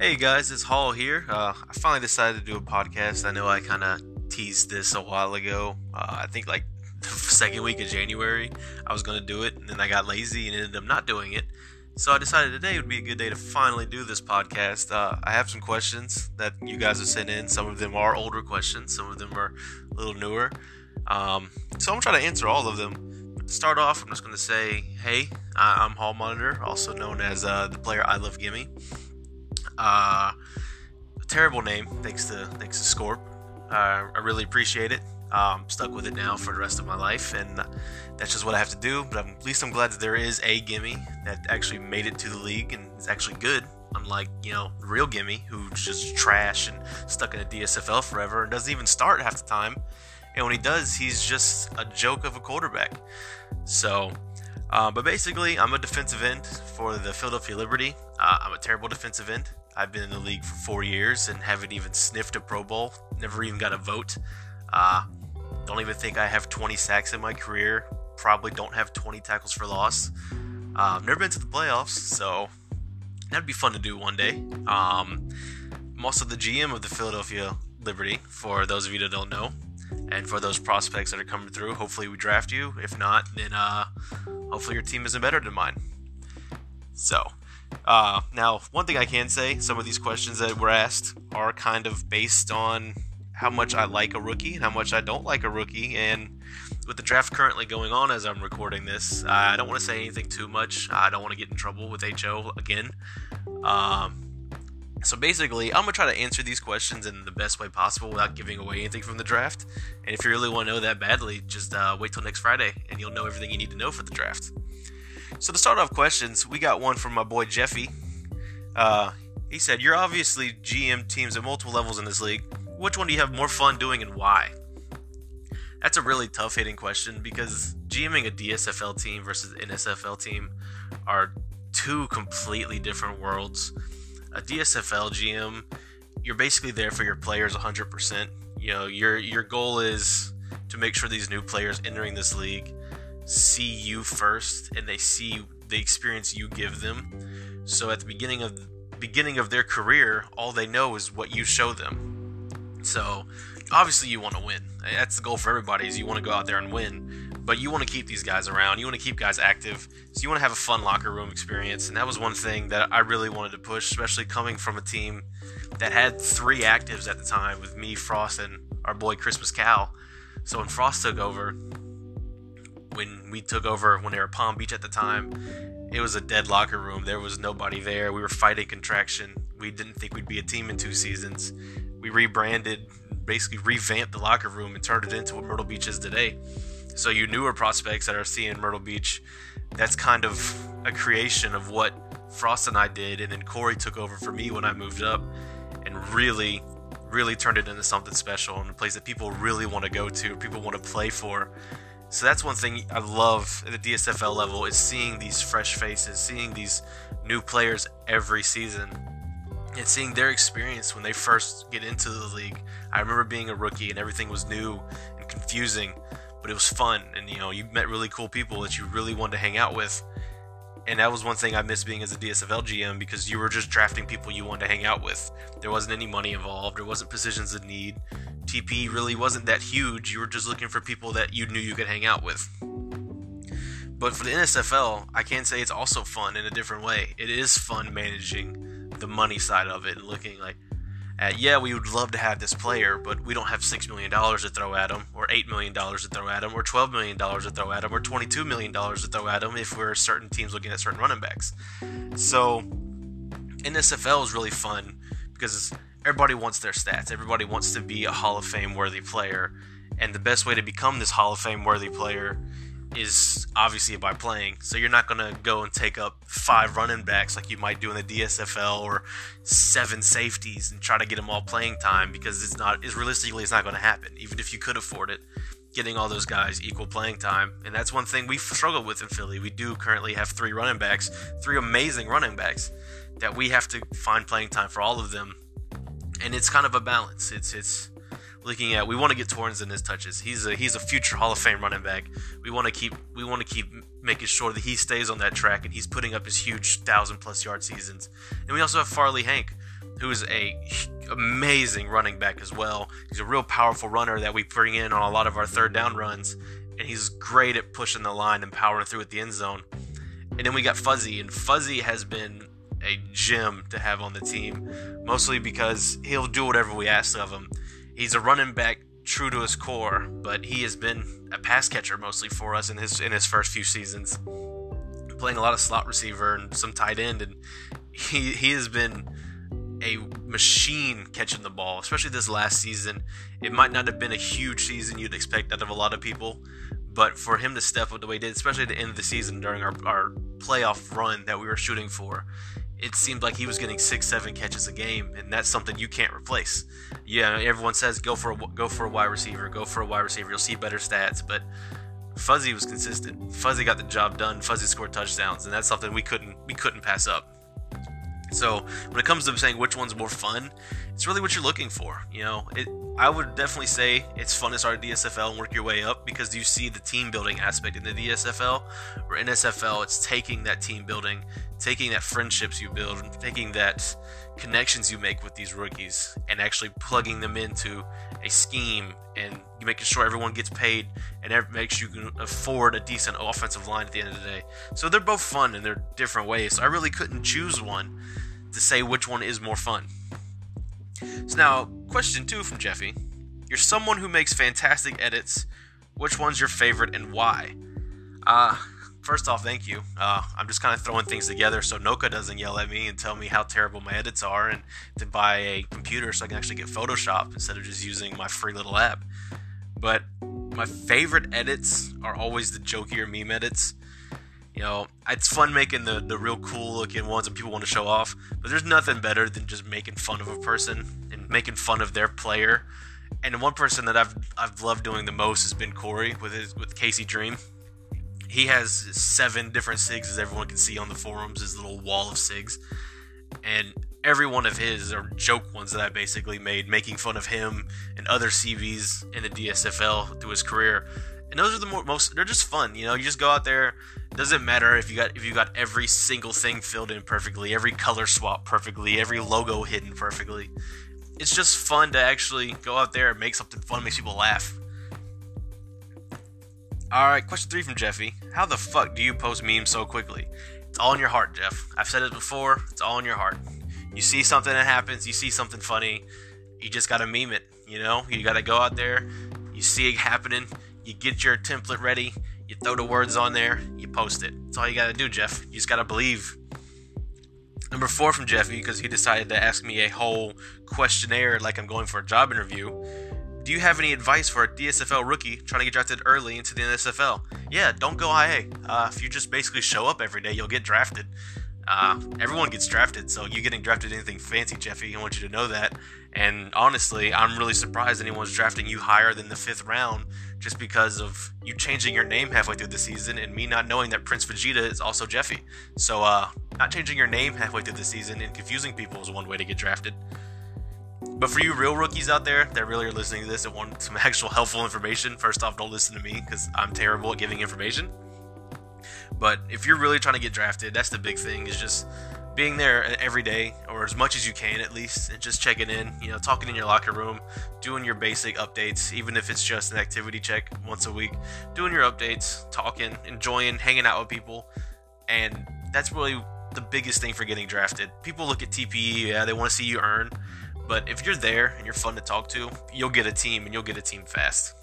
Hey guys, it's Hall here. Uh, I finally decided to do a podcast. I know I kind of teased this a while ago. Uh, I think like the second week of January, I was going to do it, and then I got lazy and ended up not doing it. So I decided today would be a good day to finally do this podcast. Uh, I have some questions that you guys have sent in. Some of them are older questions, some of them are a little newer. Um, so I'm to try to answer all of them. To start off, I'm just going to say, hey, I'm Hall Monitor, also known as uh, the player I Love Gimme. Uh, terrible name, thanks to thanks to Scorp. Uh, I really appreciate it. Um, stuck with it now for the rest of my life, and that's just what I have to do. But I'm, at least I'm glad that there is a Gimme that actually made it to the league and is actually good. Unlike you know real Gimme, who's just trash and stuck in a DSFL forever and doesn't even start half the time. And when he does, he's just a joke of a quarterback. So uh, but basically, I'm a defensive end for the Philadelphia Liberty. Uh, I'm a terrible defensive end. I've been in the league for four years and haven't even sniffed a Pro Bowl. Never even got a vote. Uh, don't even think I have 20 sacks in my career. Probably don't have 20 tackles for loss. Uh, never been to the playoffs, so that'd be fun to do one day. Um, I'm also the GM of the Philadelphia Liberty, for those of you that don't know. And for those prospects that are coming through, hopefully we draft you. If not, then uh, hopefully your team isn't better than mine. So, uh, now, one thing I can say some of these questions that were asked are kind of based on how much I like a rookie and how much I don't like a rookie. And with the draft currently going on as I'm recording this, I don't want to say anything too much. I don't want to get in trouble with HO again. Um, so basically, I'm gonna try to answer these questions in the best way possible without giving away anything from the draft. And if you really want to know that badly, just uh, wait till next Friday, and you'll know everything you need to know for the draft. So to start off questions, we got one from my boy Jeffy. Uh, he said, "You're obviously GM teams at multiple levels in this league. Which one do you have more fun doing, and why?" That's a really tough hitting question because GMing a DSFL team versus NSFL team are two completely different worlds a DSFL GM, you're basically there for your players 100%. You know, your your goal is to make sure these new players entering this league see you first and they see the experience you give them. So at the beginning of beginning of their career, all they know is what you show them. So obviously you want to win. That's the goal for everybody is you want to go out there and win but you want to keep these guys around. You want to keep guys active. So you want to have a fun locker room experience. And that was one thing that I really wanted to push, especially coming from a team that had three actives at the time with me, Frost, and our boy Christmas Cal. So when Frost took over, when we took over, when they were Palm Beach at the time, it was a dead locker room. There was nobody there. We were fighting contraction. We didn't think we'd be a team in two seasons. We rebranded, basically revamped the locker room and turned it into what Myrtle Beach is today. So you newer prospects that are seeing Myrtle Beach, that's kind of a creation of what Frost and I did, and then Corey took over for me when I moved up, and really, really turned it into something special and a place that people really want to go to, people want to play for. So that's one thing I love at the DSFL level is seeing these fresh faces, seeing these new players every season, and seeing their experience when they first get into the league. I remember being a rookie and everything was new and confusing but it was fun and you know you met really cool people that you really wanted to hang out with and that was one thing I missed being as a DSFL GM because you were just drafting people you wanted to hang out with. There wasn't any money involved. There wasn't positions of need. TP really wasn't that huge. You were just looking for people that you knew you could hang out with. But for the NSFL, I can say it's also fun in a different way. It is fun managing the money side of it and looking like, at, yeah, we would love to have this player, but we don't have $6 million to throw at him, or $8 million to throw at him, or $12 million to throw at him, or $22 million to throw at him if we're certain teams looking at certain running backs. So, NSFL is really fun because everybody wants their stats. Everybody wants to be a Hall of Fame worthy player. And the best way to become this Hall of Fame worthy player is obviously by playing. So you're not going to go and take up five running backs like you might do in the DSFL or seven safeties and try to get them all playing time because it's not is realistically it's not going to happen. Even if you could afford it, getting all those guys equal playing time. And that's one thing we've struggled with in Philly. We do currently have three running backs, three amazing running backs that we have to find playing time for all of them. And it's kind of a balance. It's it's looking at we want to get Torrens in his touches. He's a he's a future Hall of Fame running back. We want to keep we want to keep making sure that he stays on that track and he's putting up his huge thousand plus yard seasons. And we also have Farley Hank, who is a amazing running back as well. He's a real powerful runner that we bring in on a lot of our third down runs, and he's great at pushing the line and powering through at the end zone. And then we got Fuzzy, and Fuzzy has been a gem to have on the team, mostly because he'll do whatever we ask of him. He's a running back true to his core, but he has been a pass catcher mostly for us in his in his first few seasons, playing a lot of slot receiver and some tight end, and he he has been a machine catching the ball, especially this last season. It might not have been a huge season you'd expect out of a lot of people, but for him to step up the way he did, especially at the end of the season during our, our playoff run that we were shooting for, it seemed like he was getting six, seven catches a game, and that's something you can't replace. Yeah, everyone says go for a, go for a wide receiver, go for a wide receiver. You'll see better stats, but Fuzzy was consistent. Fuzzy got the job done. Fuzzy scored touchdowns, and that's something we couldn't we couldn't pass up. So when it comes to saying which one's more fun, it's really what you're looking for. You know, it, I would definitely say it's fun to start DSFL and work your way up because you see the team building aspect in the DSFL. Or NSFL. It's taking that team building, taking that friendships you build, and taking that connections you make with these rookies, and actually plugging them into a scheme and making sure everyone gets paid and makes you can afford a decent offensive line at the end of the day. So they're both fun in their different ways. So I really couldn't choose one to say which one is more fun. So now, question two from Jeffy. You're someone who makes fantastic edits. Which one's your favorite and why? Uh, first off, thank you. Uh, I'm just kind of throwing things together so Noka doesn't yell at me and tell me how terrible my edits are and to buy a computer so I can actually get Photoshop instead of just using my free little app. But my favorite edits are always the jokier meme edits. You know, it's fun making the, the real cool looking ones and people want to show off, but there's nothing better than just making fun of a person and making fun of their player. And one person that I've I've loved doing the most has been Corey with his with Casey Dream. He has seven different SIGs as everyone can see on the forums, his little wall of SIGs. And every one of his are joke ones that I basically made, making fun of him and other CVs in the DSFL through his career. And those are the most they're just fun you know? You just go out there doesn't matter if you got if you got every single thing filled in perfectly every color swap perfectly every logo hidden perfectly. It's just fun to actually go out there and make something fun makes people laugh all right question three from jeffy how the fuck do you post memes so quickly it's all in your heart jeff i've said it before it's all in your heart you see something that happens you see something funny you just gotta meme it you know you gotta go out there you see it happening you get your template ready, you throw the words on there, you post it. That's all you gotta do, Jeff. You just gotta believe. Number four from Jeffy, because he decided to ask me a whole questionnaire like I'm going for a job interview. Do you have any advice for a DSFL rookie trying to get drafted early into the NSFL? Yeah, don't go IA. Uh, if you just basically show up every day, you'll get drafted. Uh, everyone gets drafted, so you getting drafted anything fancy, Jeffy. I want you to know that. And honestly, I'm really surprised anyone's drafting you higher than the fifth round just because of you changing your name halfway through the season and me not knowing that Prince Vegeta is also Jeffy. So, uh, not changing your name halfway through the season and confusing people is one way to get drafted. But for you real rookies out there that really are listening to this and want some actual helpful information, first off, don't listen to me because I'm terrible at giving information. But if you're really trying to get drafted, that's the big thing is just being there every day or as much as you can at least and just checking in, you know, talking in your locker room, doing your basic updates, even if it's just an activity check once a week, doing your updates, talking, enjoying, hanging out with people. And that's really the biggest thing for getting drafted. People look at TPE, yeah, they want to see you earn. But if you're there and you're fun to talk to, you'll get a team and you'll get a team fast.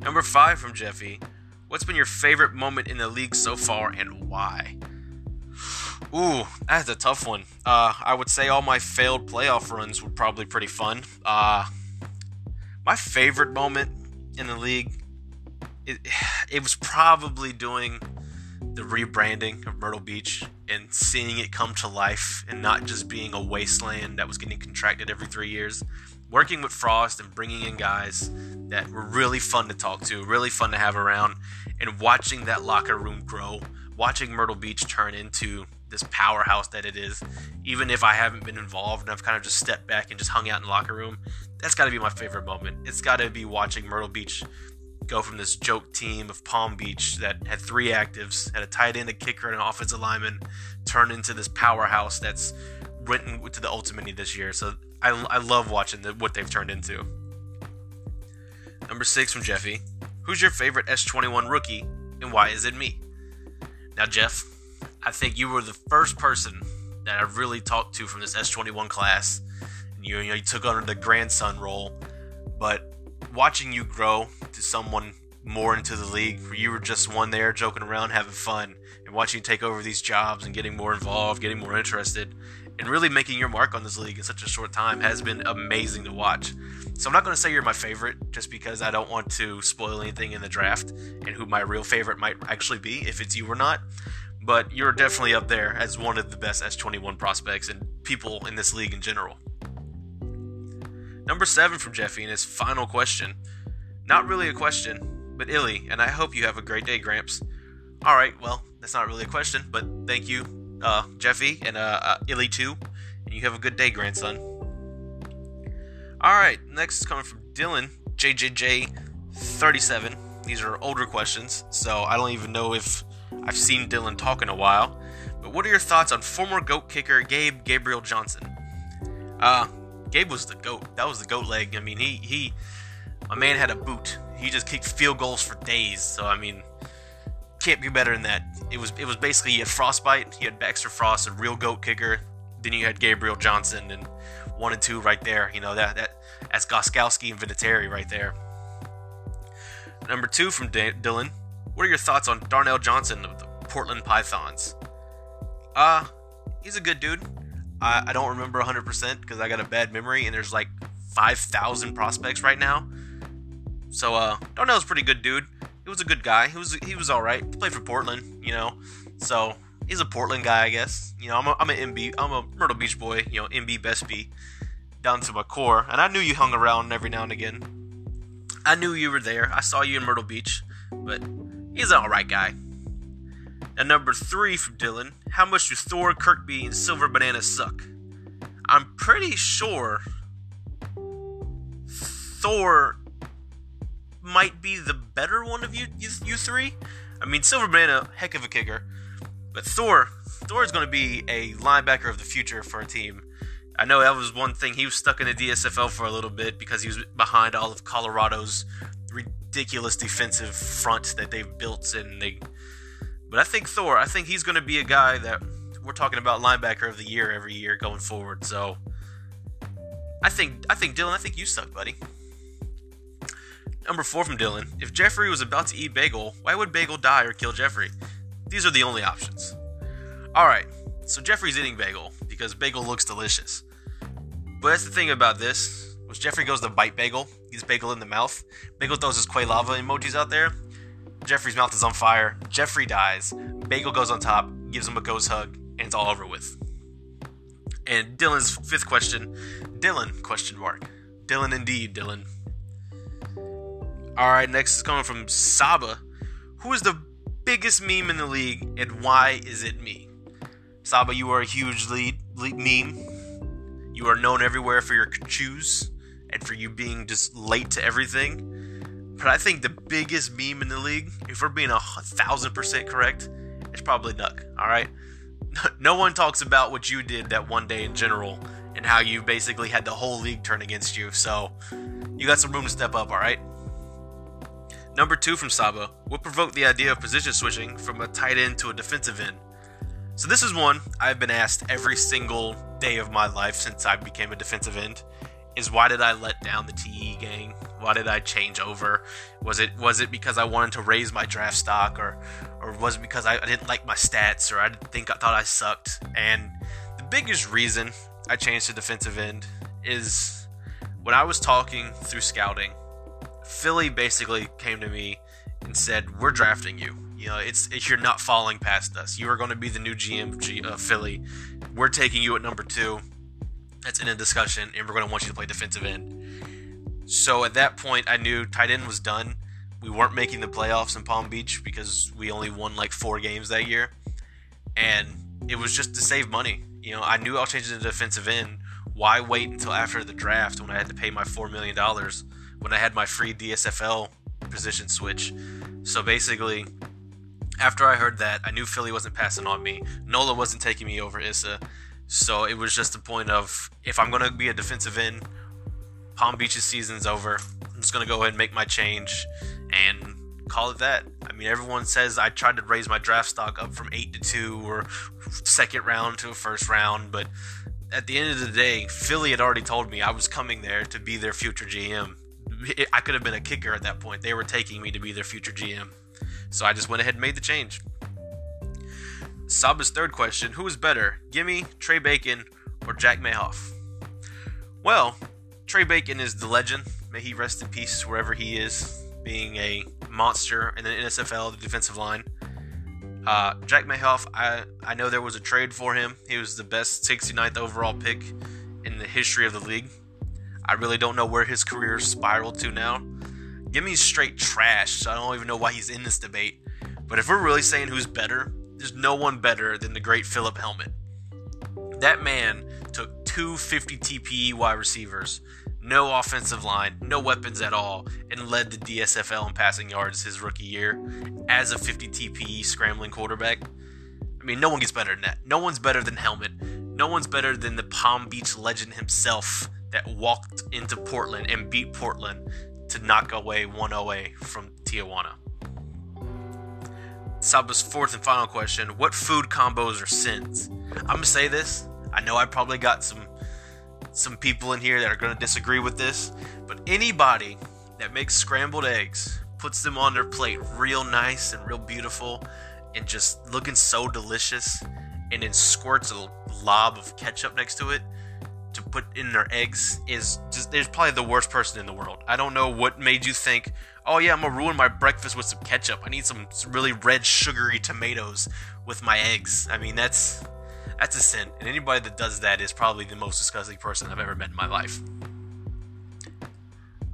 Number five from Jeffy What's been your favorite moment in the league so far and why? Ooh, that's a tough one. Uh, I would say all my failed playoff runs were probably pretty fun. Uh, my favorite moment in the league, it, it was probably doing the rebranding of Myrtle Beach and seeing it come to life and not just being a wasteland that was getting contracted every three years working with Frost and bringing in guys that were really fun to talk to, really fun to have around, and watching that locker room grow, watching Myrtle Beach turn into this powerhouse that it is. Even if I haven't been involved and I've kind of just stepped back and just hung out in the locker room, that's got to be my favorite moment. It's got to be watching Myrtle Beach go from this joke team of Palm Beach that had three actives, had a tight end, a kicker, and an offensive lineman, turn into this powerhouse that's went to the Ultimate this year. So I, I love watching the, what they've turned into. Number six from Jeffy. Who's your favorite S21 rookie and why is it me? Now, Jeff, I think you were the first person that I really talked to from this S21 class. And you, you, know, you took on the grandson role, but watching you grow to someone more into the league, where you were just one there joking around, having fun, and watching you take over these jobs and getting more involved, getting more interested, and really making your mark on this league in such a short time has been amazing to watch. So I'm not going to say you're my favorite just because I don't want to spoil anything in the draft and who my real favorite might actually be, if it's you or not. But you're definitely up there as one of the best S21 prospects and people in this league in general. Number seven from Jeffy and his final question. Not really a question, but Illy, and I hope you have a great day, Gramps. All right, well, that's not really a question, but thank you uh, Jeffy and uh, uh, Illy too. And you have a good day, grandson. All right, next is coming from Dylan JJJ37. These are older questions, so I don't even know if I've seen Dylan talk in a while. But what are your thoughts on former GOAT kicker Gabe Gabriel Johnson? Uh, Gabe was the GOAT. That was the GOAT leg. I mean, he, he, my man had a boot. He just kicked field goals for days. So, I mean, can't be better than that. It was it was basically you had Frostbite, you had Baxter Frost, a real goat kicker. Then you had Gabriel Johnson and one and two right there. You know that that that's Gostkowski and Vinatieri right there. Number two from D- Dylan. What are your thoughts on Darnell Johnson of the Portland Pythons? Uh, he's a good dude. I, I don't remember 100% because I got a bad memory and there's like 5,000 prospects right now. So, uh, Darnell's pretty good dude he was a good guy. He was he was all right. He played for Portland, you know. So he's a Portland guy, I guess. You know, I'm a, I'm an MB. I'm a Myrtle Beach boy. You know, MB Bestby, down to my core. And I knew you hung around every now and again. I knew you were there. I saw you in Myrtle Beach, but he's an all right guy. And number three from Dylan. How much do Thor, Kirkby, and Silver Banana suck? I'm pretty sure Thor might be the better one of you, you, you three. I mean, Silver Banana, heck of a kicker, but Thor, Thor is going to be a linebacker of the future for a team. I know that was one thing he was stuck in the DSFL for a little bit because he was behind all of Colorado's ridiculous defensive front that they've built, and they. But I think Thor, I think he's going to be a guy that we're talking about linebacker of the year every year going forward. So I think I think Dylan, I think you suck, buddy. Number four from Dylan. If Jeffrey was about to eat Bagel, why would Bagel die or kill Jeffrey? These are the only options. Alright, so Jeffrey's eating Bagel because Bagel looks delicious. But that's the thing about this. Was Jeffrey goes to bite Bagel, gets Bagel in the mouth. Bagel throws his Quailava emojis out there. Jeffrey's mouth is on fire. Jeffrey dies. Bagel goes on top, gives him a ghost hug, and it's all over with. And Dylan's fifth question, Dylan question mark. Dylan indeed, Dylan. All right, next is coming from Saba. Who is the biggest meme in the league, and why is it me? Saba, you are a huge lead, lead meme. You are known everywhere for your shoes and for you being just late to everything. But I think the biggest meme in the league, if we're being a thousand percent correct, it's probably Nuck. All right. No one talks about what you did that one day in general and how you basically had the whole league turn against you. So you got some room to step up. All right. Number two from Saba, what provoked the idea of position switching from a tight end to a defensive end? So this is one I've been asked every single day of my life since I became a defensive end. Is why did I let down the TE gang? Why did I change over? Was it was it because I wanted to raise my draft stock, or or was it because I, I didn't like my stats, or I didn't think I thought I sucked? And the biggest reason I changed to defensive end is when I was talking through scouting Philly basically came to me and said, "We're drafting you. You know, it's, it's you're not falling past us. You are going to be the new GM of uh, Philly. We're taking you at number two. That's in a discussion, and we're going to want you to play defensive end." So at that point, I knew tight end was done. We weren't making the playoffs in Palm Beach because we only won like four games that year, and it was just to save money. You know, I knew I was changing to defensive end. Why wait until after the draft when I had to pay my four million dollars? when I had my free DSFL position switch. So basically, after I heard that, I knew Philly wasn't passing on me. Nola wasn't taking me over Issa. So it was just a point of if I'm going to be a defensive end, Palm Beach's season's over. I'm just to go ahead and make my change and call it that. I mean, everyone says I tried to raise my draft stock up from 8 to 2 or second round to a first round, but at the end of the day, Philly had already told me I was coming there to be their future GM. I could have been a kicker at that point. They were taking me to be their future GM. So I just went ahead and made the change. Saba's third question Who is better, Gimme, Trey Bacon, or Jack Mayhoff? Well, Trey Bacon is the legend. May he rest in peace wherever he is, being a monster in the NSFL, the defensive line. Uh, Jack Mayhoff, I, I know there was a trade for him. He was the best 69th overall pick in the history of the league. I really don't know where his career spiraled to now. Gimme straight trash, I don't even know why he's in this debate. But if we're really saying who's better, there's no one better than the great Philip Helmet. That man took two 50 TPE wide receivers, no offensive line, no weapons at all, and led the DSFL in passing yards his rookie year as a 50 TPE scrambling quarterback. I mean, no one gets better than that. No one's better than Helmet. No one's better than the Palm Beach legend himself that walked into Portland and beat Portland to knock away 1 0 from Tijuana. Saba's fourth and final question What food combos are sins? I'm to say this. I know I probably got some some people in here that are going to disagree with this, but anybody that makes scrambled eggs, puts them on their plate real nice and real beautiful, and just looking so delicious, and then squirts a lob of ketchup next to it to put in their eggs is just there's probably the worst person in the world. I don't know what made you think, oh yeah, I'm gonna ruin my breakfast with some ketchup. I need some really red sugary tomatoes with my eggs. I mean that's that's a sin. And anybody that does that is probably the most disgusting person I've ever met in my life.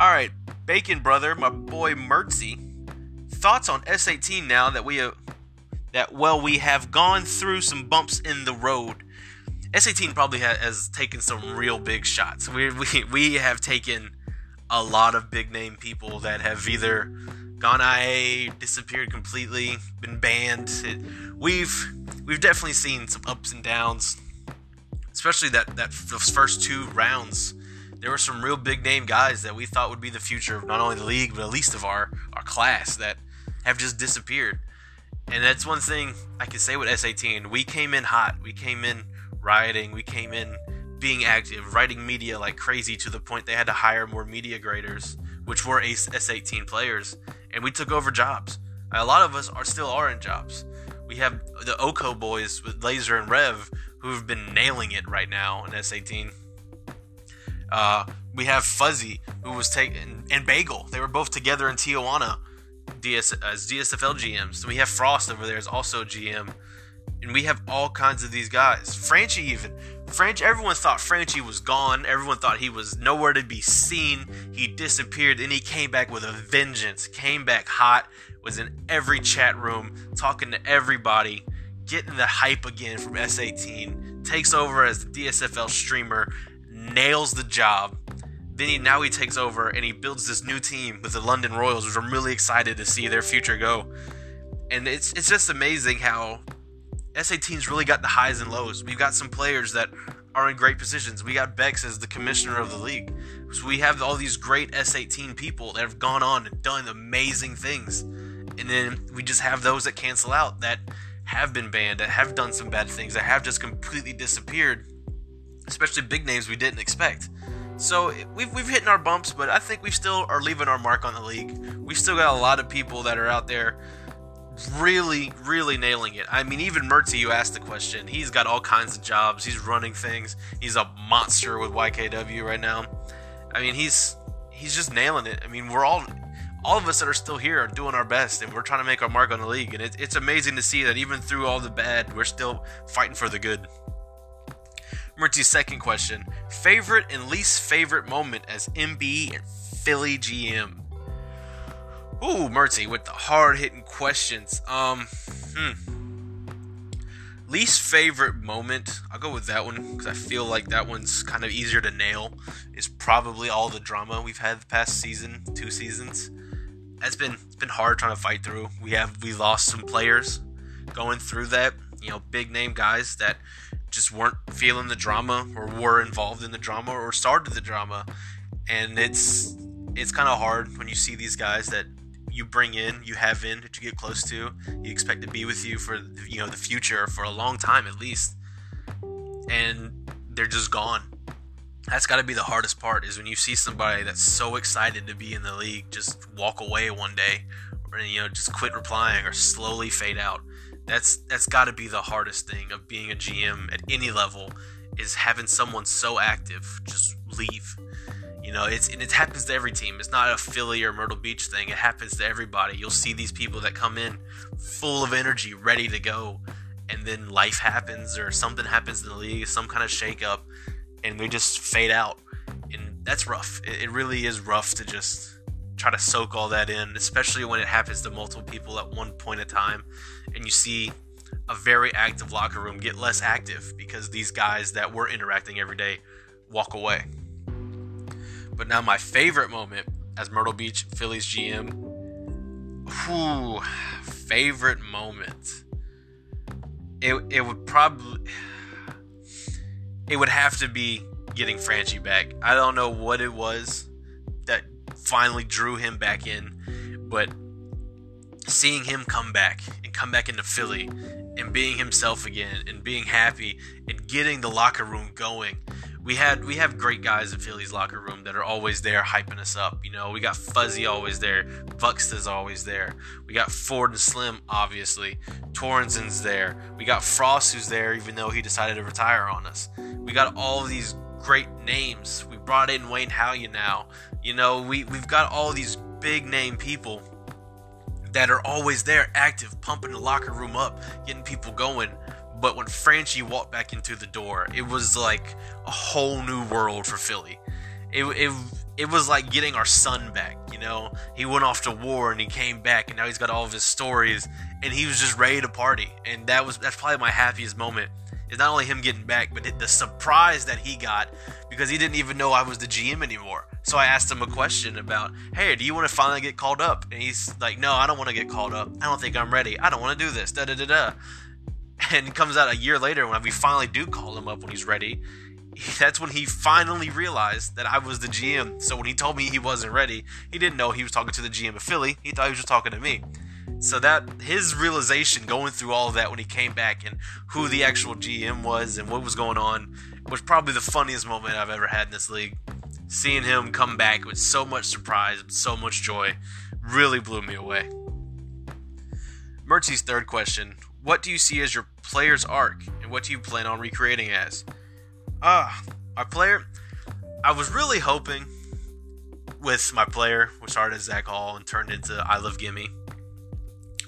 Alright, Bacon Brother, my boy Mertzy. Thoughts on S18 now that we have that well we have gone through some bumps in the road. S18 probably has taken some real big shots. We, we, we have taken a lot of big name people that have either gone IA, disappeared completely, been banned. It, we've we've definitely seen some ups and downs, especially that that those first two rounds. There were some real big name guys that we thought would be the future of not only the league but at least of our our class that have just disappeared. And that's one thing I can say with S18. We came in hot. We came in rioting. We came in being active, writing media like crazy to the point they had to hire more media graders, which were S18 players, and we took over jobs. A lot of us are still are in jobs. We have the Oko boys with Laser and Rev who've been nailing it right now in S18. Uh, we have Fuzzy who was taken and Bagel. They were both together in Tijuana DS, as DSFL GMs. And we have Frost over there as also GM. And we have all kinds of these guys. Franchi even. French everyone thought Franchi was gone. Everyone thought he was nowhere to be seen. He disappeared. Then he came back with a vengeance. Came back hot was in every chat room, talking to everybody, getting the hype again from S18, takes over as the DSFL streamer, nails the job. Then he now he takes over and he builds this new team with the London Royals, which I'm really excited to see their future go. And it's it's just amazing how S18's really got the highs and lows. We've got some players that are in great positions. We got Bex as the commissioner of the league. So we have all these great S18 people that have gone on and done amazing things and then we just have those that cancel out that have been banned, that have done some bad things, that have just completely disappeared, especially big names we didn't expect. So we've we've hit our bumps, but I think we still are leaving our mark on the league. We still got a lot of people that are out there really, really nailing it. I mean, even Mertzy, you asked the question. He's got all kinds of jobs. He's running things. He's a monster with YKW right now. I mean, he's he's just nailing it. I mean, we're all all of us that are still here are doing our best and we're trying to make our mark on the league. And it, it's amazing to see that even through all the bad, we're still fighting for the good. Murty's second question Favorite and least favorite moment as MB and Philly GM? Ooh, Murty with the hard hitting questions. Um, hmm least favorite moment i'll go with that one because i feel like that one's kind of easier to nail is probably all the drama we've had the past season two seasons it's been it's been hard trying to fight through. We have we lost some players going through that. You know, big name guys that just weren't feeling the drama or were involved in the drama or started the drama. And it's it's kind of hard when you see these guys that you bring in, you have in that you get close to, you expect to be with you for you know the future for a long time at least, and they're just gone. That's got to be the hardest part is when you see somebody that's so excited to be in the league just walk away one day, or you know just quit replying or slowly fade out. That's that's got to be the hardest thing of being a GM at any level is having someone so active just leave you know, it's and it happens to every team. It's not a Philly or Myrtle Beach thing. It happens to everybody. You'll see these people that come in full of energy, ready to go, and then life happens or something happens in the league, some kind of shakeup, and they just fade out. And that's rough. It, it really is rough to just try to soak all that in, especially when it happens to multiple people at one point in time, and you see a very active locker room get less active because these guys that were interacting every day walk away. But now my favorite moment as Myrtle Beach Phillies GM. Favorite moment. It it would probably it would have to be getting Franchi back. I don't know what it was that finally drew him back in, but seeing him come back and come back into Philly and being himself again and being happy and getting the locker room going we had we have great guys in Philly's locker room that are always there hyping us up. You know, we got Fuzzy always there, Buxton's always there. We got Ford and Slim, obviously. Torrenson's there. We got Frost who's there, even though he decided to retire on us. We got all these great names. We brought in Wayne Halya now. You know, we, we've got all these big name people that are always there, active, pumping the locker room up, getting people going. But when Franchi walked back into the door, it was like a whole new world for Philly. It, it, it was like getting our son back, you know? He went off to war and he came back and now he's got all of his stories and he was just ready to party. And that was that's probably my happiest moment. Is not only him getting back, but the surprise that he got because he didn't even know I was the GM anymore. So I asked him a question about, "Hey, do you want to finally get called up?" And he's like, "No, I don't want to get called up. I don't think I'm ready. I don't want to do this." Da da da da and comes out a year later when we finally do call him up when he's ready. That's when he finally realized that I was the GM. So when he told me he wasn't ready, he didn't know he was talking to the GM of Philly. He thought he was just talking to me. So that his realization going through all of that when he came back and who the actual GM was and what was going on was probably the funniest moment I've ever had in this league. Seeing him come back with so much surprise, so much joy, really blew me away. Mertzy's third question what do you see as your player's arc, and what do you plan on recreating as? Ah, uh, my player. I was really hoping with my player, which started as Zach Hall and turned into I Love Gimme.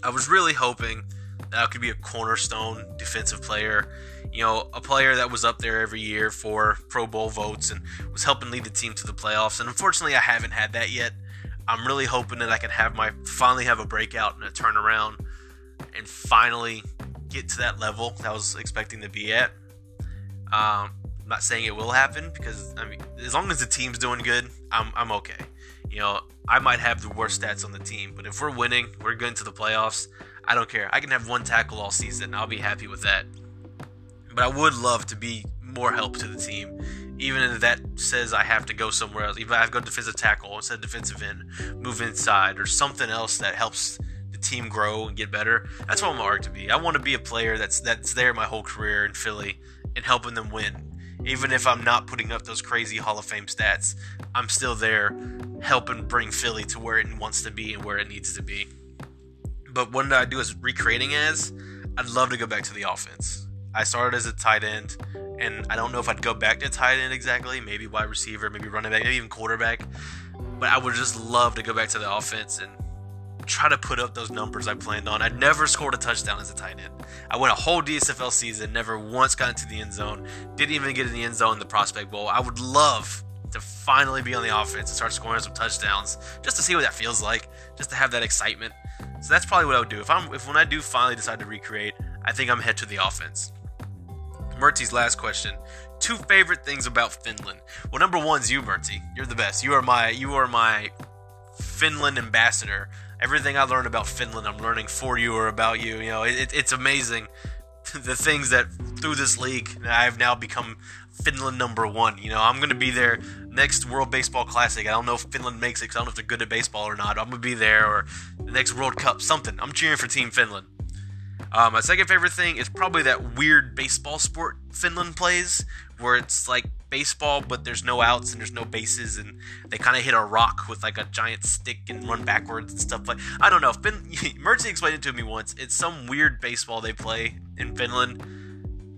I was really hoping that I could be a cornerstone defensive player. You know, a player that was up there every year for Pro Bowl votes and was helping lead the team to the playoffs. And unfortunately, I haven't had that yet. I'm really hoping that I can have my finally have a breakout and a turnaround and finally get to that level that I was expecting to be at. Um, I'm not saying it will happen because I mean, as long as the team's doing good, I'm I'm okay. You know, I might have the worst stats on the team, but if we're winning, we're going to the playoffs. I don't care. I can have one tackle all season. I'll be happy with that. But I would love to be more help to the team, even if that says I have to go somewhere else. Even if I have to go defensive tackle instead of defensive end, move inside, or something else that helps the team grow and get better. That's what I'm want to be. I want to be a player that's that's there my whole career in Philly and helping them win. Even if I'm not putting up those crazy Hall of Fame stats, I'm still there helping bring Philly to where it wants to be and where it needs to be. But what I do is recreating as, I'd love to go back to the offense. I started as a tight end, and I don't know if I'd go back to tight end exactly. Maybe wide receiver, maybe running back, maybe even quarterback. But I would just love to go back to the offense and try to put up those numbers I planned on. I never scored a touchdown as a tight end. I went a whole DSFL season, never once got into the end zone, didn't even get in the end zone in the Prospect Bowl. I would love to finally be on the offense and start scoring some touchdowns just to see what that feels like, just to have that excitement. So that's probably what I would do. If I'm if when I do finally decide to recreate, I think I'm head to the offense. Murty's last question. Two favorite things about Finland. Well, number one's you, Murty. You're the best. You are my you are my Finland ambassador everything I learned about Finland, I'm learning for you or about you. You know, it, it's amazing the things that through this league I've now become Finland number one. You know, I'm to be there next World Baseball Classic. I don't know if Finland makes it because I don't know if they're good at baseball or not. I'm to be there or the next World Cup, something. I'm cheering for Team Finland. Uh, my second favorite thing is probably that weird baseball sport Finland plays, where it's like baseball, but there's no outs and there's no bases, and they kind of hit a rock with like a giant stick and run backwards and stuff like. I don't know. Fin- Mercy explained it to me once. It's some weird baseball they play in Finland,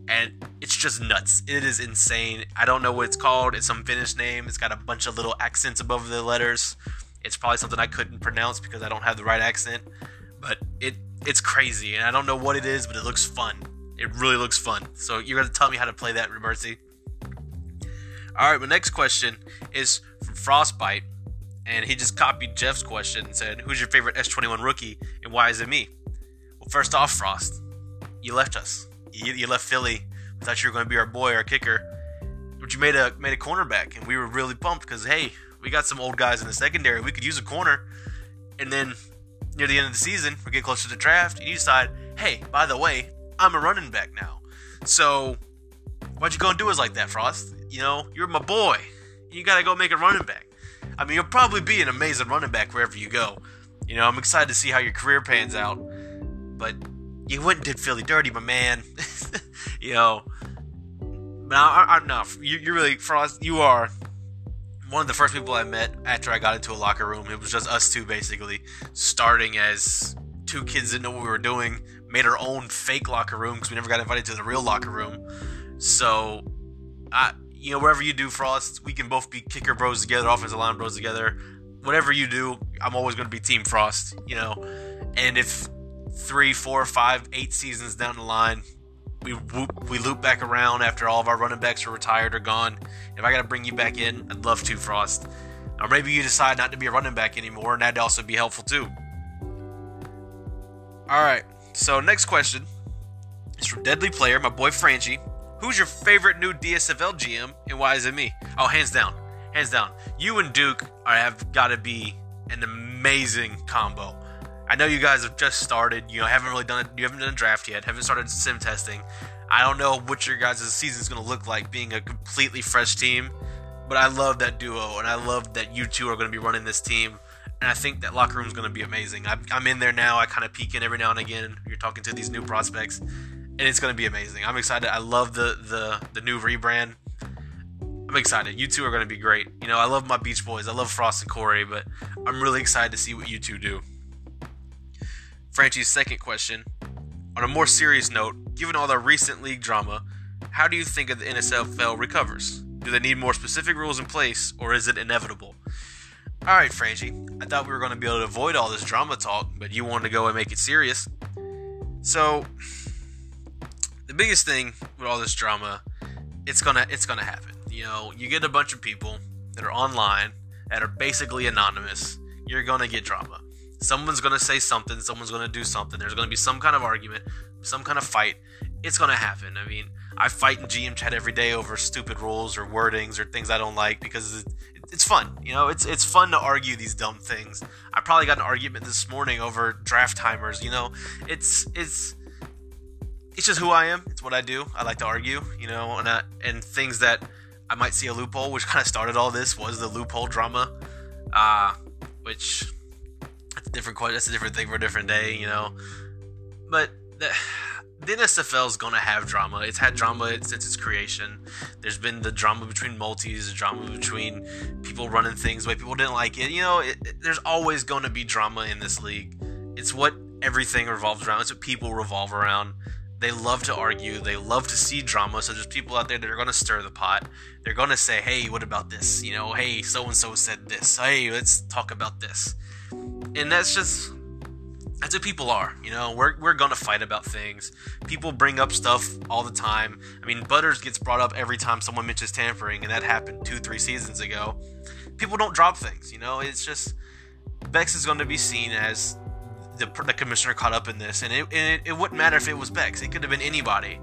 and it's just nuts. It is insane. I don't know what it's called. It's some Finnish name. It's got a bunch of little accents above the letters. It's probably something I couldn't pronounce because I don't have the right accent, but it it's crazy, and I don't know what it is, but it looks fun. It really looks fun. So you're gonna tell me how to play that, Mercy. All right, my next question is from Frostbite, and he just copied Jeff's question and said, "Who's your favorite S21 rookie, and why is it me?" Well, first off, Frost, you left us. You, you left Philly. We thought you were going to be our boy, our kicker, but you made a made a cornerback, and we were really pumped because hey, we got some old guys in the secondary. We could use a corner, and then near the end of the season, we're getting closer to the draft, and you decide, hey, by the way, I'm a running back now. So why'd you go and do us like that, Frost? You know, you're my boy. You gotta go make a running back. I mean, you'll probably be an amazing running back wherever you go. You know, I'm excited to see how your career pans out. But you went and did Philly dirty, my man. you know, but I, I, no, you, you really, Frost, you are one of the first people I met after I got into a locker room. It was just us two, basically, starting as two kids didn't know what we were doing, made our own fake locker room because we never got invited to the real locker room. So, I, you know, wherever you do, Frost, we can both be kicker bros together, offensive line bros together. Whatever you do, I'm always going to be Team Frost, you know. And if three, four, five, eight seasons down the line, we whoop, we loop back around after all of our running backs are retired or gone. If I got to bring you back in, I'd love to, Frost. Or maybe you decide not to be a running back anymore, and that'd also be helpful too. All right. So next question is from Deadly Player, my boy Franchi. Who's your favorite new DSFL GM and why is it me? Oh, hands down. Hands down. You and Duke are, have got to be an amazing combo. I know you guys have just started, you know, haven't really done it, you haven't done a draft yet, haven't started sim testing. I don't know what your guys' season is going to look like being a completely fresh team, but I love that duo and I love that you two are going to be running this team. And I think that locker room is going to be amazing. I'm, I'm in there now. I kind of peek in every now and again. You're talking to these new prospects and it's going to be amazing. I'm excited. I love the the the new rebrand. I'm excited. You two are going to be great. You know, I love my Beach Boys. I love Frost and Corey, but I'm really excited to see what you two do. Franchi's second question. On a more serious note, given all the recent league drama, how do you think the NSFL recovers? Do they need more specific rules in place, or is it inevitable? All right, Franchi. I thought we were going to be able to avoid all this drama talk, but you wanted to go and make it serious. So, biggest thing with all this drama, it's gonna it's gonna happen. You know, you get a bunch of people that are online that are basically anonymous. You're gonna get drama. Someone's gonna say something. Someone's gonna do something. There's gonna be some kind of argument, some kind of fight. It's gonna happen. I mean, I fight in GM chat every day over stupid rules or wordings or things I don't like because it's fun. You know, it's it's fun to argue these dumb things. I probably got an argument this morning over draft timers. You know, it's it's it's just who I am. It's what I do. I like to argue, you know, and uh, and things that I might see a loophole, which kind of started all this was the loophole drama, uh, which that's a different question. that's a different thing for a different day, you know. But the, the NSFL is gonna have drama. It's had drama since its creation. There's been the drama between multis, the drama between people running things the way people didn't like it. You know, it, it, there's always to be drama in this league. It's what everything revolves around. It's what people revolve around they love to argue. They love to see drama. So there's people out there that are going to stir the pot. They're going to say, "Hey, what about this? You know, hey, so and so said this. Hey, let's talk about this." And that's just that's what people are. You know, we're we're going to fight about things. People bring up stuff all the time. I mean, Butters gets brought up every time someone mentions tampering, and that happened two, three seasons ago. People don't drop things. You know, it's just Bex is going to be seen as the, the commissioner caught up in this, and it, it, it wouldn't matter if it was Bex. It could have been anybody.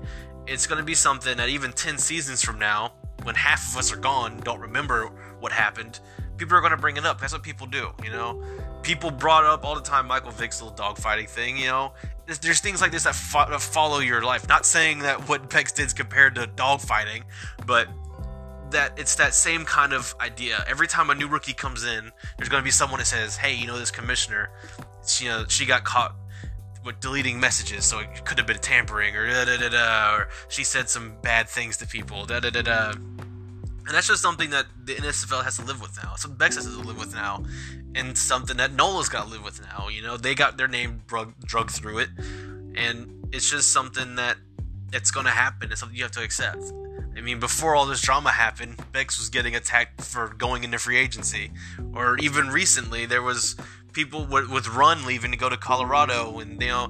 It's going to be something that even 10 seasons from now, when half of us are gone, don't remember what happened, people are going to bring it up. That's what people do, you know. People brought up all the time Michael Vick's little dogfighting thing, you know. There's, there's things like this that, fo- that follow your life. Not saying that what Bex did is compared to dogfighting, but that it's that same kind of idea. Every time a new rookie comes in, there's going to be someone that says, "Hey, you know this commissioner, she, you know she got caught with deleting messages, so it could have been tampering, or da da da da, or she said some bad things to people, da da da da." And that's just something that the NSFL has to live with now. Something Bex has to live with now, and something that NOLA's got to live with now. You know, they got their name drug, drug through it, and it's just something that it's to happen. It's something you have to accept. I mean, before all this drama happened, Bex was getting attacked for going into free agency, or even recently there was people with, with Run leaving to go to Colorado, and you know,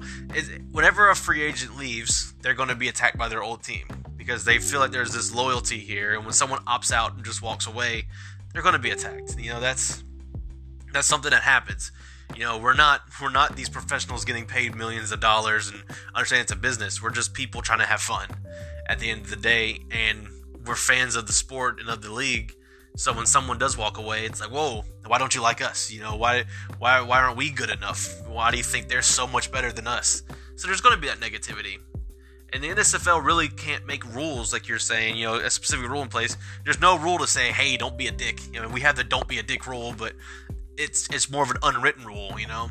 whenever a free agent leaves, they're going to be attacked by their old team because they feel like there's this loyalty here, and when someone opts out and just walks away, they're going to be attacked. You know, that's that's something that happens. You know, we're not we're not these professionals getting paid millions of dollars and understand it's a business. We're just people trying to have fun at the end of the day, and we're fans of the sport and of the league. So when someone does walk away, it's like, whoa, why don't you like us? You know, why why why aren't we good enough? Why do you think they're so much better than us? So there's going to be that negativity. And the NSFL really can't make rules like you're saying, you know, a specific rule in place. There's no rule to say, hey, don't be a dick. You know, we have the don't be a dick rule, but it's it's more of an unwritten rule, you know.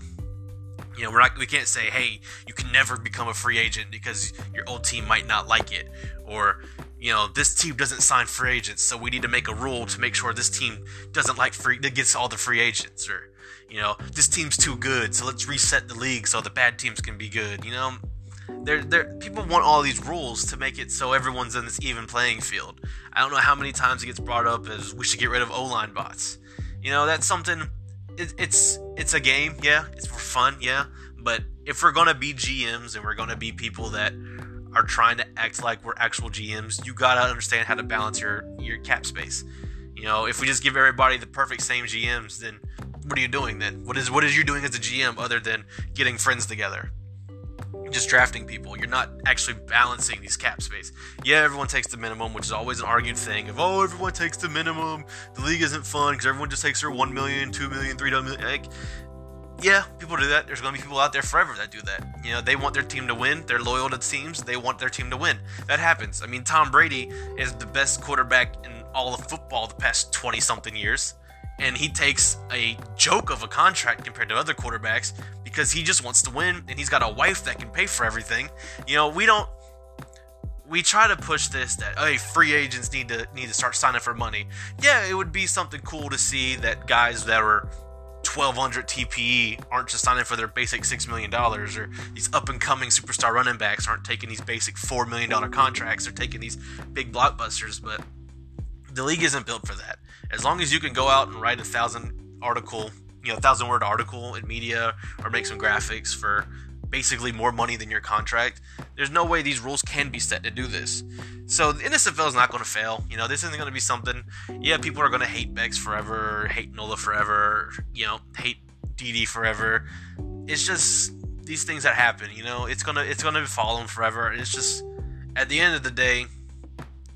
You know, we're not we can't say, hey, you can never become a free agent because your old team might not like it, or you know, this team doesn't sign free agents, so we need to make a rule to make sure this team doesn't like free that gets all the free agents, or you know, this team's too good, so let's reset the league so the bad teams can be good. You know, there, there, people want all these rules to make it so everyone's in this even playing field. I don't know how many times it gets brought up as we should get rid of O line bots. You know, that's something it, it's it's a game, yeah. It's for fun, yeah. But if we're gonna be GMs and we're gonna be people that are trying to act like we're actual GMs, you gotta understand how to balance your your cap space. You know, if we just give everybody the perfect same GMs, then what are you doing then? What is what is you doing as a GM other than getting friends together? Just drafting people. You're not actually balancing these cap space. Yeah, everyone takes the minimum, which is always an argued thing of oh, everyone takes the minimum. The league isn't fun because everyone just takes their one million, two million, three million. Like, yeah, people do that. There's going to be people out there forever that do that. You know, they want their team to win. They're loyal to teams. They want their team to win. That happens. I mean, Tom Brady is the best quarterback in all of football the past 20 something years and he takes a joke of a contract compared to other quarterbacks because he just wants to win and he's got a wife that can pay for everything. You know, we don't we try to push this that hey free agents need to need to start signing for money. Yeah, it would be something cool to see that guys that are 1200 TPE aren't just signing for their basic $6 million, or these up and coming superstar running backs aren't taking these basic $4 million contracts, they're taking these big blockbusters, but the league isn't built for that. As long as you can go out and write a thousand article, you know, thousand word article in media or make some graphics for basically more money than your contract, there's no way these rules can be set to do this. So the NSFL is not going to fail. You know, this isn't going to be something. Yeah, people are going to hate Bex forever, hate Nola forever, you know, hate DD forever. It's just these things that happen. You know, it's gonna it's gonna follow them forever. And It's just at the end of the day,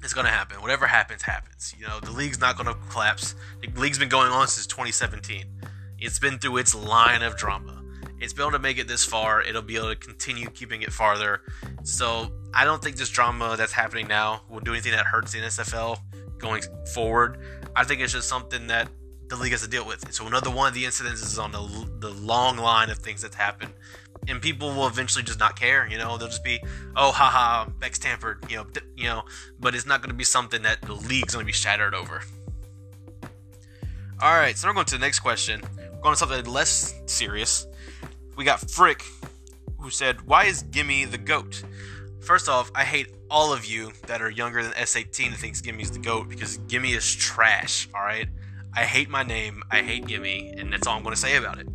it's to happen. Whatever happens, happens. You know, the league's not to collapse. The league's been going on since 2017. It's been through its line of drama. It's been able to make it this far. It'll be able to continue keeping it farther. So I don't think this drama that's happening now will do anything that hurts the NSFL going forward. I think it's just something that the league has to deal with. So another one of the incidents is on the, the long line of things that's happened and people will eventually just not care. You know, they'll just be, oh, haha, Bex tampered. You know, you know, but it's not going to be something that the league's going to be shattered over. All right, so we're going to the next question. We're going to something less serious. We got Frick, who said, "Why is Gimme the goat?" First off, I hate all of you that are younger than S18 that thinks Gimme's the goat because Gimme is trash. All right, I hate my name. I hate Gimme, and that's all I'm going to say about it.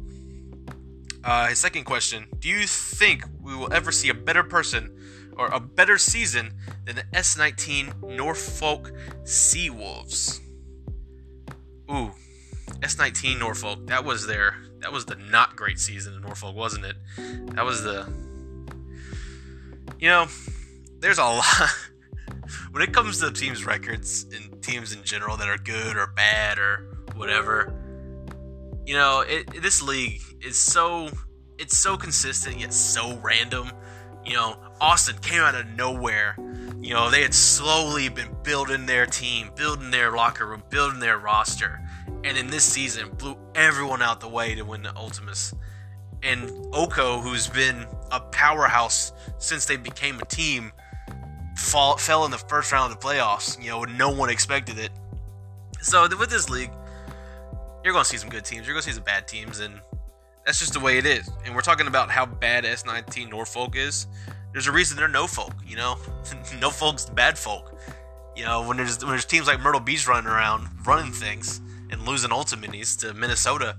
Uh, his second question Do you think we will ever see a better person or a better season than the S19 Norfolk Seawolves? Ooh, S19 Norfolk. That was their. That was the not great season in Norfolk, wasn't it? That was the. You know, there's a lot. when it comes to teams' records and teams in general that are good or bad or whatever. You know, it, this league is so it's so consistent yet so random. You know, Austin came out of nowhere. You know, they had slowly been building their team, building their locker room, building their roster, and in this season blew everyone out the way to win the Ultimus. And Oko, who's been a powerhouse since they became a team, fall, fell in the first round of the playoffs. You know, no one expected it. So with this league, you're going to see some good teams. You're going to see some bad teams, and that's just the way it is. And we're talking about how bad S19 Norfolk is. There's a reason they're no folk. You know, no folk's bad folk. You know, when there's when there's teams like Myrtle Beach running around running things and losing Ultimuses to Minnesota,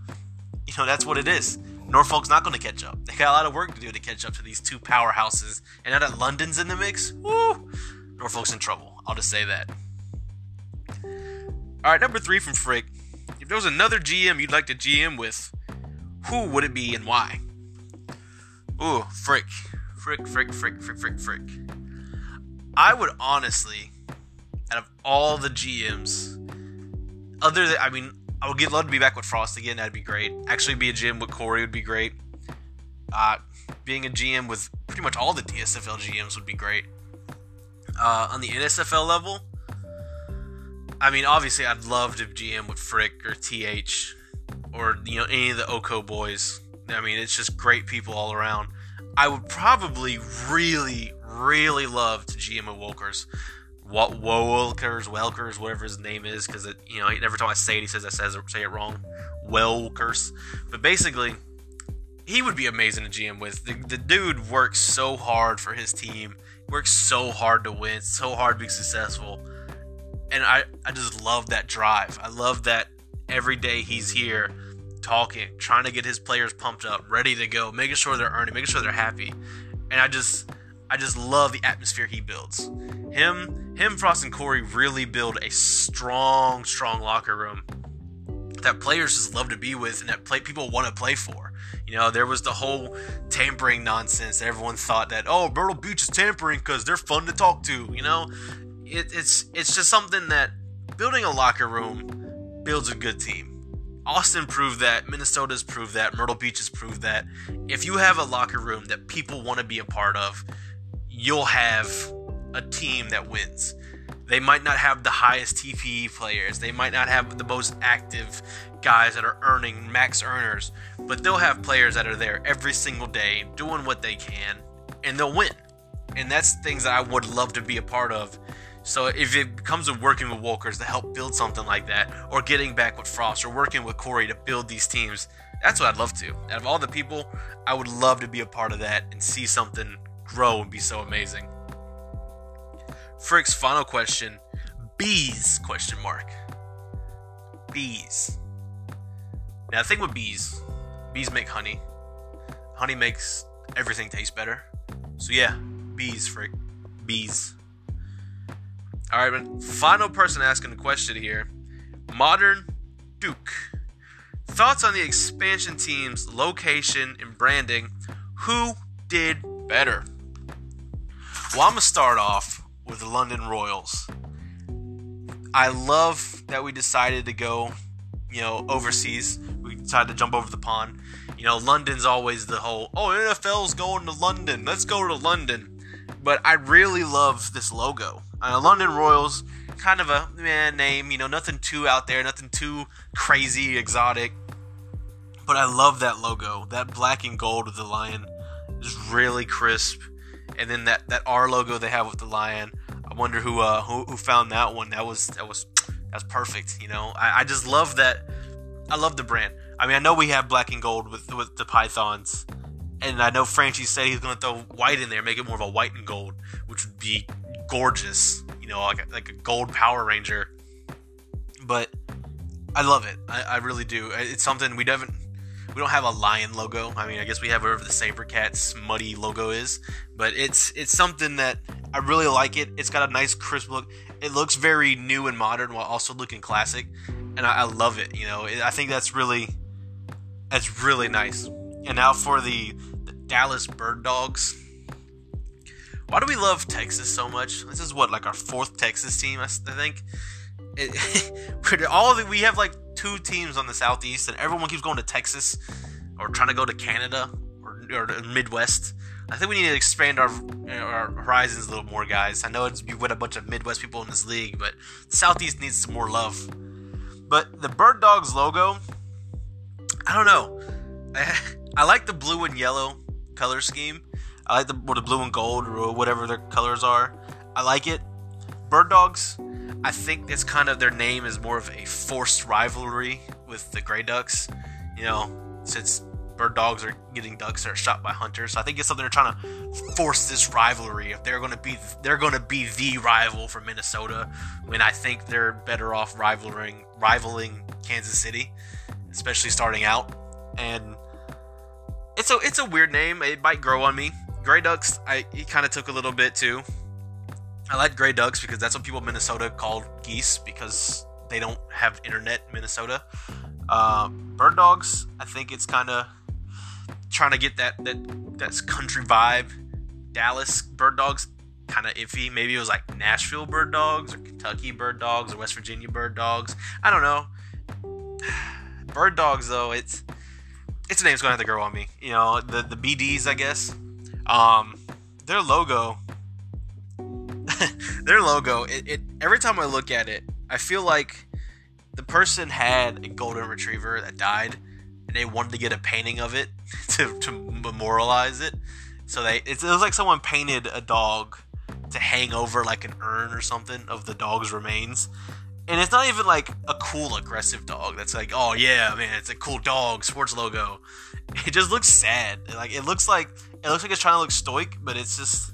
you know that's what it is. Norfolk's not going to catch up. They got a lot of work to do to catch up to these two powerhouses. And now that London's in the mix, woo, Norfolk's in trouble. I'll just say that. All right, number three from Frick. If there was another GM you'd like to GM with, who would it be and why? Ooh, Frick. Frick, Frick, Frick, Frick, Frick, Frick. I would honestly, out of all the GMs, other than, I mean, I would love to be back with Frost again. That'd be great. Actually, be a GM with Corey would be great. Uh, being a GM with pretty much all the DSFL GMs would be great. Uh, on the NSFL level, I mean, obviously, I'd love to GM with Frick or TH or you know any of the Oko boys. I mean, it's just great people all around. I would probably really, really love to GM with Wolkers what Welkers, Welkers, whatever his name is, because it, you know, every time I say it, he says I says say it wrong. Welkers, but basically, he would be amazing to GM with. The, the dude works so hard for his team, works so hard to win, so hard to be successful, and I I just love that drive. I love that every day he's here talking, trying to get his players pumped up, ready to go, making sure they're earning, making sure they're happy, and I just I just love the atmosphere he builds. Him, him, Frost, and Corey really build a strong, strong locker room that players just love to be with and that play, people want to play for. You know, there was the whole tampering nonsense. Everyone thought that oh, Myrtle Beach is tampering because they're fun to talk to. You know, it, it's it's just something that building a locker room builds a good team. Austin proved that. Minnesota's proved that. Myrtle Beach has proved that. If you have a locker room that people want to be a part of, you'll have a team that wins. They might not have the highest TPE players, they might not have the most active guys that are earning max earners, but they'll have players that are there every single day doing what they can and they'll win. And that's things that I would love to be a part of. So if it comes to working with Walkers to help build something like that, or getting back with Frost, or working with Corey to build these teams, that's what I'd love to. Out of all the people, I would love to be a part of that and see something grow and be so amazing. Frick's final question: bees? Question mark. Bees. Now, the thing with bees, bees make honey. Honey makes everything taste better. So yeah, bees, Frick, bees. All right, but final person asking the question here: Modern Duke. Thoughts on the expansion team's location and branding? Who did better? Well, I'm gonna start off with the London Royals. I love that we decided to go, you know, overseas. We decided to jump over the pond. You know, London's always the whole, oh, NFL's going to London. Let's go to London. But I really love this logo. Uh, London Royals, kind of a man name, you know, nothing too out there, nothing too crazy, exotic. But I love that logo. That black and gold with the lion is really crisp. And then that, that R logo they have with the lion I wonder who uh who, who found that one. That was that was that's perfect. You know, I, I just love that. I love the brand. I mean, I know we have black and gold with with the pythons, and I know Franchi said he's going to throw white in there, make it more of a white and gold, which would be gorgeous. You know, like a, like a gold Power Ranger. But I love it. I, I really do. It's something we haven't. We don't have a lion logo. I mean, I guess we have whatever the Sabercats muddy logo is, but it's it's something that I really like it. It's got a nice crisp look. It looks very new and modern while also looking classic, and I, I love it. You know, it, I think that's really that's really nice. And now for the, the Dallas Bird Dogs. Why do we love Texas so much? This is what like our fourth Texas team, I think. It, all the, we have like two teams on the Southeast, and everyone keeps going to Texas or trying to go to Canada or, or the Midwest. I think we need to expand our our horizons a little more, guys. I know it's, you've got a bunch of Midwest people in this league, but the Southeast needs some more love. But the Bird Dogs logo, I don't know. I, I like the blue and yellow color scheme. I like the, the blue and gold or whatever their colors are. I like it. Bird Dogs, I think it's kind of their name is more of a forced rivalry with the Gray Ducks. You know, since bird dogs are getting ducks that are shot by hunters. So I think it's something they're trying to force this rivalry. If they're going to be, they're going to be the rival for Minnesota. When I think they're better off rivaling rivaling Kansas City, especially starting out. And it's a it's a weird name. It might grow on me. Gray Ducks, I it kind of took a little bit too. I like Gray Ducks because that's what people in Minnesota call geese because they don't have internet in Minnesota. Uh, bird dogs, I think it's kind of trying to get that that that's country vibe. Dallas bird dogs kind of iffy. Maybe it was like Nashville bird dogs or Kentucky bird dogs or West Virginia bird dogs. I don't know. Bird dogs though, it's its a name's gonna have to grow on me. You know, the the BDs, I guess. Um, their logo, their logo. It, it every time I look at it, I feel like the person had a golden retriever that died, and they wanted to get a painting of it to, to memorialize it. So they it was like someone painted a dog to hang over like an urn or something of the dog's remains. And it's not even like a cool aggressive dog that's like, oh yeah, man, it's a cool dog, sports logo. It just looks sad. Like it looks like it looks like it's trying to look stoic, but it's just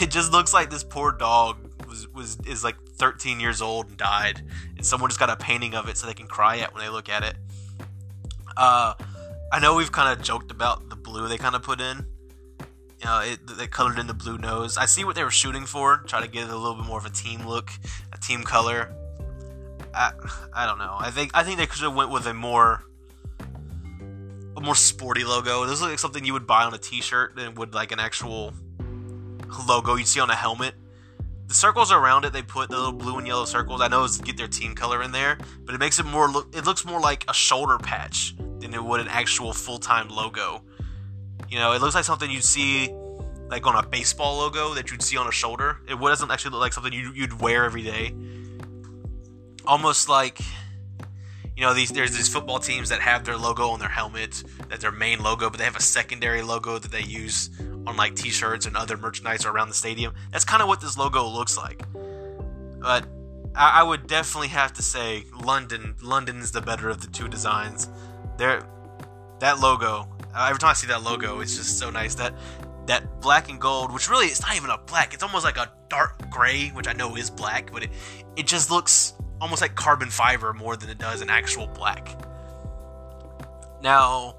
it just looks like this poor dog was was is like 13 years old and died, and someone just got a painting of it so they can cry at when they look at it. Uh, I know we've kind of joked about the blue they kind of put in. You know, it, they colored in the blue nose. I see what they were shooting for, try to get it a little bit more of a team look, a team color. I, I don't know. I think I think they could have went with a more a more sporty logo. This looks like something you would buy on a T-shirt than would like an actual logo you'd see on a helmet. The circles around it, they put the little blue and yellow circles. I know it's to get their team color in there, but it makes it more look. It looks more like a shoulder patch than it would an actual full time logo. You know, it looks like something you'd see like on a baseball logo that you'd see on a shoulder. It doesn't actually look like something you'd wear every day. Almost like you know these there's these football teams that have their logo on their helmet that's their main logo but they have a secondary logo that they use on like t-shirts and other merchandise around the stadium. That's kind of what this logo looks like. But I, I, would definitely have to say london london's the better of the two designs. There that logo every time i see that logo it's just so nice. That that black and gold which really it's not even a black it's almost like a dark gray which i know is black but it, it just looks almost like carbon fiber more than it does an actual black. Now,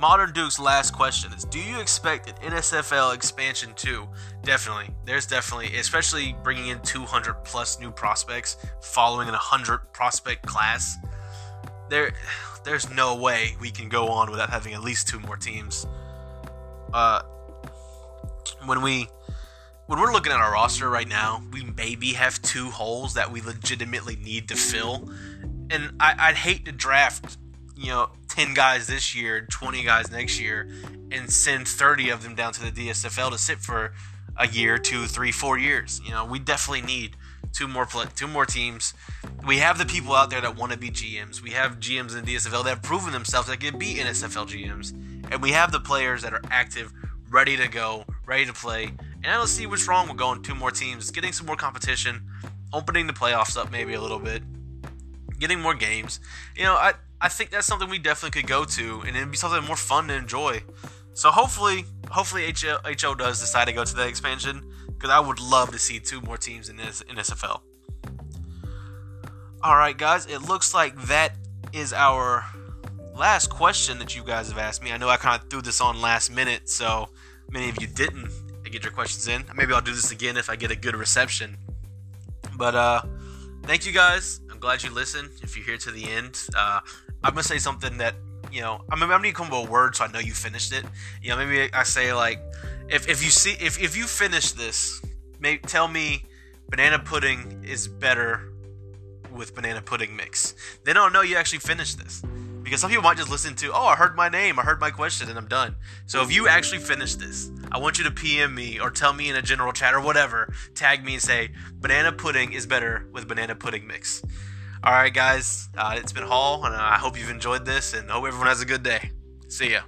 Modern Duke's last question is Do you expect an NSFL expansion too? Definitely. There's definitely, especially bringing in 200 plus new prospects following an 100 prospect class. There, there's no way we can go on without having at least two more teams. Uh, when we when we're looking at our roster right now, we maybe have two holes that we legitimately need to fill. And I, would hate to draft, you know, 10 guys this year, 20 guys next year, and send 30 of them down to the DSFL to sit for a year, two, three, four years. You know, we definitely need two more two more teams. We have the people out there that want to be GMs. We have GMs in the DSFL that have proven themselves that can be NSFL GMs, and we have the players that are active, ready to go, ready to play and I don't see what's wrong with going two more teams, getting some more competition, opening the playoffs up maybe a little bit, getting more games. You know, I, I think that's something we definitely could go to, and it'd be something more fun to enjoy. So hopefully, hopefully HO, HO does decide to go to that expansion, because I would love to see two more teams in this NSFL. All right, guys, it looks like that is our last question that you guys have asked me. I know I kind of threw this on last minute, so many of you didn't get your questions in. Maybe I'll do this again if I get a good reception. But uh, thank you guys. I'm glad you listened. If you're here to the end, uh, I'm gonna say something that you know. I mean, I'm gonna come up with a word so I know you finished it. You know, maybe I say like, if if you see if if you finish this, maybe tell me banana pudding is better with banana pudding mix. They don't know you actually finished this. Because some people might just listen to, oh, I heard my name, I heard my question, and I'm done. So if you actually finish this, I want you to PM me or tell me in a general chat or whatever, tag me and say, banana pudding is better with banana pudding mix. All right, guys, uh, it's been Hall, and I hope you've enjoyed this, and hope everyone has a good day. See ya.